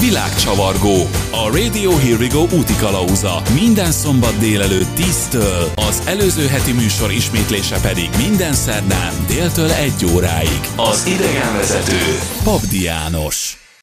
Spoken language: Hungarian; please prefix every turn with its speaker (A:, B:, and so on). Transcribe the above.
A: Világcsavargó. A Radio Here We Go úti kalauza. Minden szombat délelőtt 10-től. Az előző heti műsor ismétlése pedig minden szerdán déltől 1 óráig. Az idegenvezető Pabdi János.